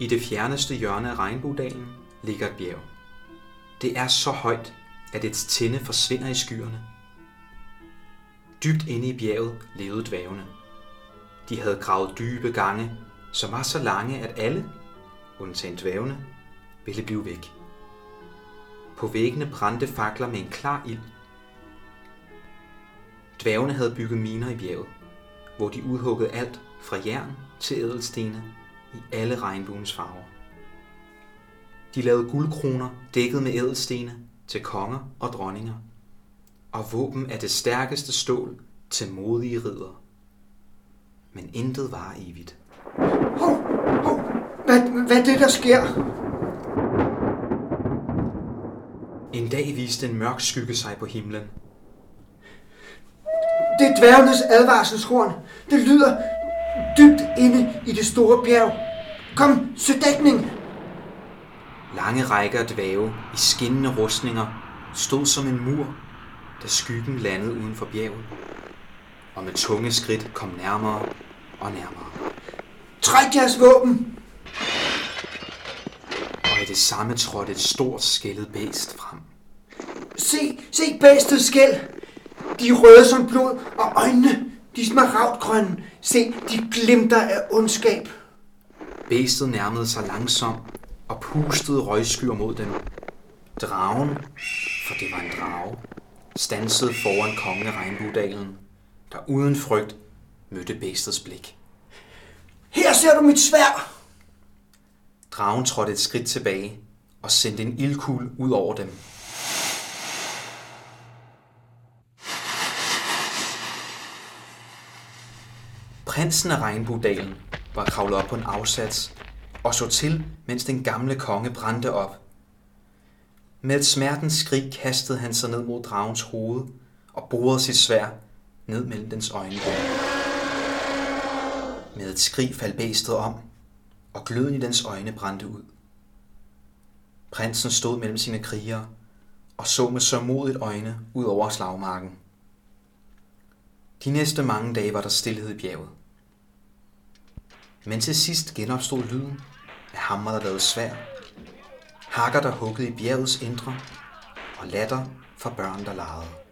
I det fjerneste hjørne af Regnbuedalen ligger et bjerg. Det er så højt, at dets tinde forsvinder i skyerne. Dybt inde i bjerget levede dvævene. De havde gravet dybe gange, som var så lange, at alle, undtagen dvævene, ville blive væk. På væggene brændte fakler med en klar ild. Dværgene havde bygget miner i bjerget, hvor de udhuggede alt fra jern til ædelstene i alle regnbuens farver. De lavede guldkroner dækket med ædelstene til konger og dronninger, og våben af det stærkeste stål til modige ridder. Men intet var evigt. Hov, hov, hvad, hvad er det, der sker? En dag viste en mørk skygge sig på himlen. Det er dværgenes advarselshorn. Det lyder dybt inde i det store bjerg. Kom, søg dækning. Lange rækker af dvæve i skinnende rustninger stod som en mur, da skyggen landede uden for bjerget, og med tunge skridt kom nærmere og nærmere. Træk jeres våben. Og i det samme trådte et stort skældet bæst frem. Se, se bæstets skæld. De er røde som blod, og øjnene, de er smaragdgrønne. Se, de glimter af ondskab. Bæstet nærmede sig langsomt og pustede røgskyer mod dem. Dragen, for det var en drage, stansede foran kongen af regnbuedalen, der uden frygt mødte bæstets blik. Her ser du mit svær. Dragen trådte et skridt tilbage og sendte en ildkugle ud over dem. Prinsen af Regnbuedalen var kravlet op på en afsats og så til, mens den gamle konge brændte op. Med et smertens skrig kastede han sig ned mod dragens hoved og borede sit svær ned mellem dens øjne. Med et skrig faldt bæstet om, og gløden i dens øjne brændte ud. Prinsen stod mellem sine krigere og så med så modigt øjne ud over slagmarken. De næste mange dage var der stillhed i bjerget. Men til sidst genopstod lyden af hammer, der lavede svær, hakker, der huggede i bjergets indre, og latter for børn, der legede.